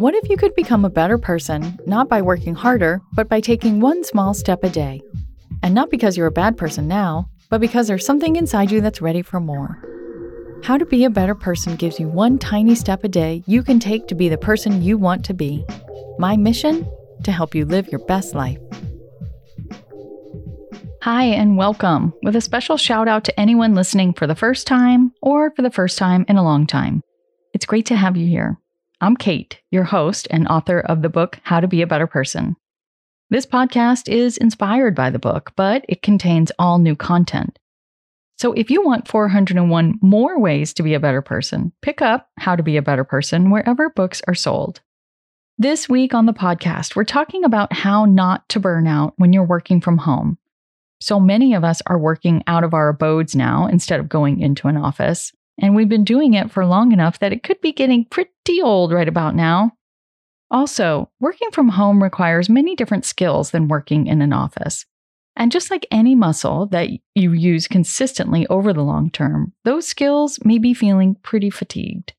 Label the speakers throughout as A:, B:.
A: What if you could become a better person, not by working harder, but by taking one small step a day? And not because you're a bad person now, but because there's something inside you that's ready for more. How to Be a Better Person gives you one tiny step a day you can take to be the person you want to be. My mission? To help you live your best life. Hi, and welcome, with a special shout out to anyone listening for the first time or for the first time in a long time. It's great to have you here. I'm Kate, your host and author of the book How to Be a Better Person. This podcast is inspired by the book, but it contains all new content. So if you want 401 more ways to be a better person, pick up How to Be a Better Person wherever books are sold. This week on the podcast, we're talking about how not to burn out when you're working from home. So many of us are working out of our abodes now instead of going into an office. And we've been doing it for long enough that it could be getting pretty old right about now. Also, working from home requires many different skills than working in an office. And just like any muscle that you use consistently over the long term, those skills may be feeling pretty fatigued.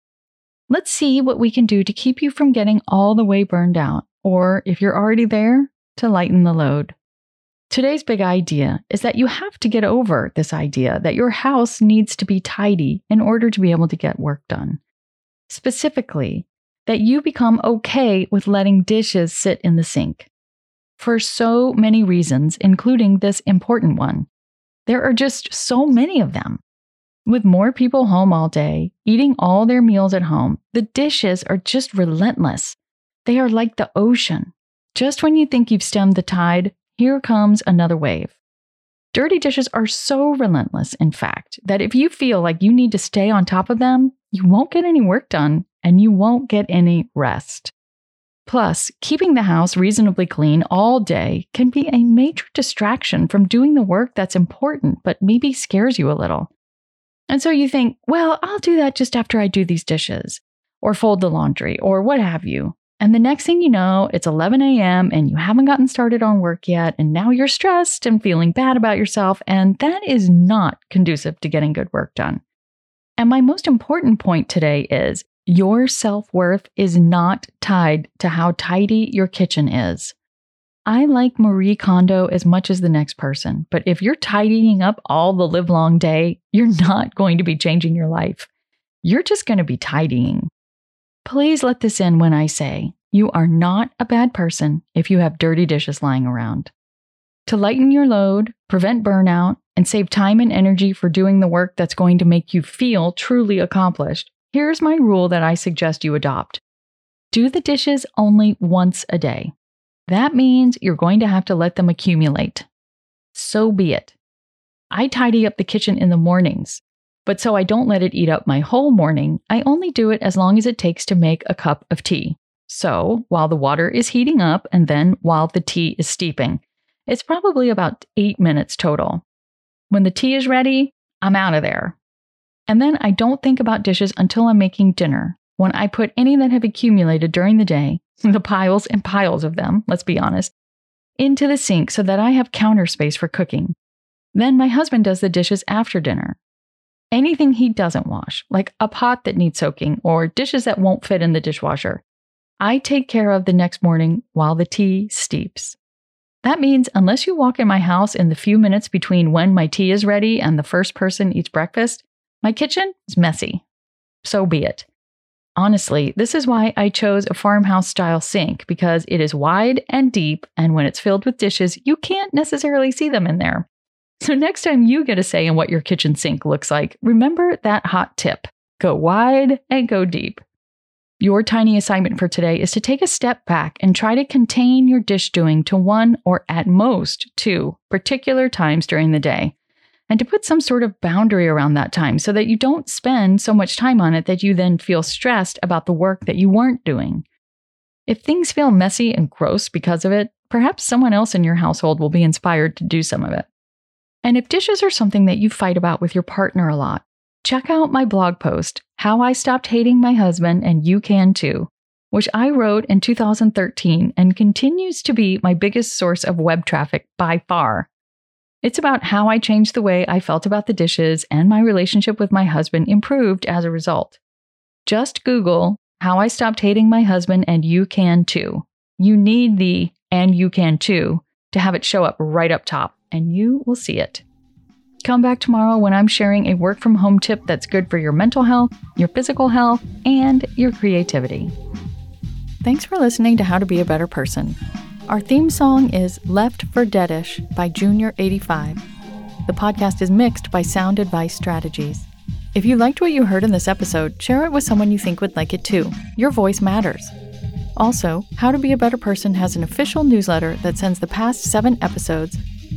A: Let's see what we can do to keep you from getting all the way burned out, or if you're already there, to lighten the load. Today's big idea is that you have to get over this idea that your house needs to be tidy in order to be able to get work done. Specifically, that you become okay with letting dishes sit in the sink. For so many reasons, including this important one. There are just so many of them. With more people home all day, eating all their meals at home, the dishes are just relentless. They are like the ocean. Just when you think you've stemmed the tide, here comes another wave. Dirty dishes are so relentless, in fact, that if you feel like you need to stay on top of them, you won't get any work done and you won't get any rest. Plus, keeping the house reasonably clean all day can be a major distraction from doing the work that's important but maybe scares you a little. And so you think, well, I'll do that just after I do these dishes, or fold the laundry, or what have you. And the next thing you know, it's 11 a.m. and you haven't gotten started on work yet. And now you're stressed and feeling bad about yourself. And that is not conducive to getting good work done. And my most important point today is your self worth is not tied to how tidy your kitchen is. I like Marie Kondo as much as the next person, but if you're tidying up all the livelong day, you're not going to be changing your life. You're just going to be tidying. Please let this in when I say you are not a bad person if you have dirty dishes lying around. To lighten your load, prevent burnout, and save time and energy for doing the work that's going to make you feel truly accomplished, here's my rule that I suggest you adopt do the dishes only once a day. That means you're going to have to let them accumulate. So be it. I tidy up the kitchen in the mornings, but so I don't let it eat up my whole morning, I only do it as long as it takes to make a cup of tea. So while the water is heating up and then while the tea is steeping, it's probably about eight minutes total. When the tea is ready, I'm out of there. And then I don't think about dishes until I'm making dinner, when I put any that have accumulated during the day, the piles and piles of them, let's be honest, into the sink so that I have counter space for cooking. Then my husband does the dishes after dinner, anything he doesn't wash, like a pot that needs soaking or dishes that won't fit in the dishwasher, I take care of the next morning while the tea steeps. That means unless you walk in my house in the few minutes between when my tea is ready and the first person eats breakfast, my kitchen is messy. So be it. Honestly, this is why I chose a farmhouse style sink because it is wide and deep, and when it's filled with dishes, you can't necessarily see them in there. So, next time you get a say in what your kitchen sink looks like, remember that hot tip go wide and go deep. Your tiny assignment for today is to take a step back and try to contain your dish doing to one or at most two particular times during the day. and to put some sort of boundary around that time so that you don't spend so much time on it that you then feel stressed about the work that you weren't doing. If things feel messy and gross because of it, perhaps someone else in your household will be inspired to do some of it. And if dishes are something that you fight about with your partner a lot, check out my blog post, How I Stopped Hating My Husband and You Can Too, which I wrote in 2013 and continues to be my biggest source of web traffic by far. It's about how I changed the way I felt about the dishes and my relationship with my husband improved as a result. Just Google how I stopped hating my husband and you can too. You need the and you can too to have it show up right up top, and you will see it. Come back tomorrow when I'm sharing a work from home tip that's good for your mental health, your physical health, and your creativity. Thanks for listening to How to Be a Better Person. Our theme song is Left for Deadish by Junior85. The podcast is mixed by Sound Advice Strategies. If you liked what you heard in this episode, share it with someone you think would like it too. Your voice matters. Also, How to Be a Better Person has an official newsletter that sends the past seven episodes,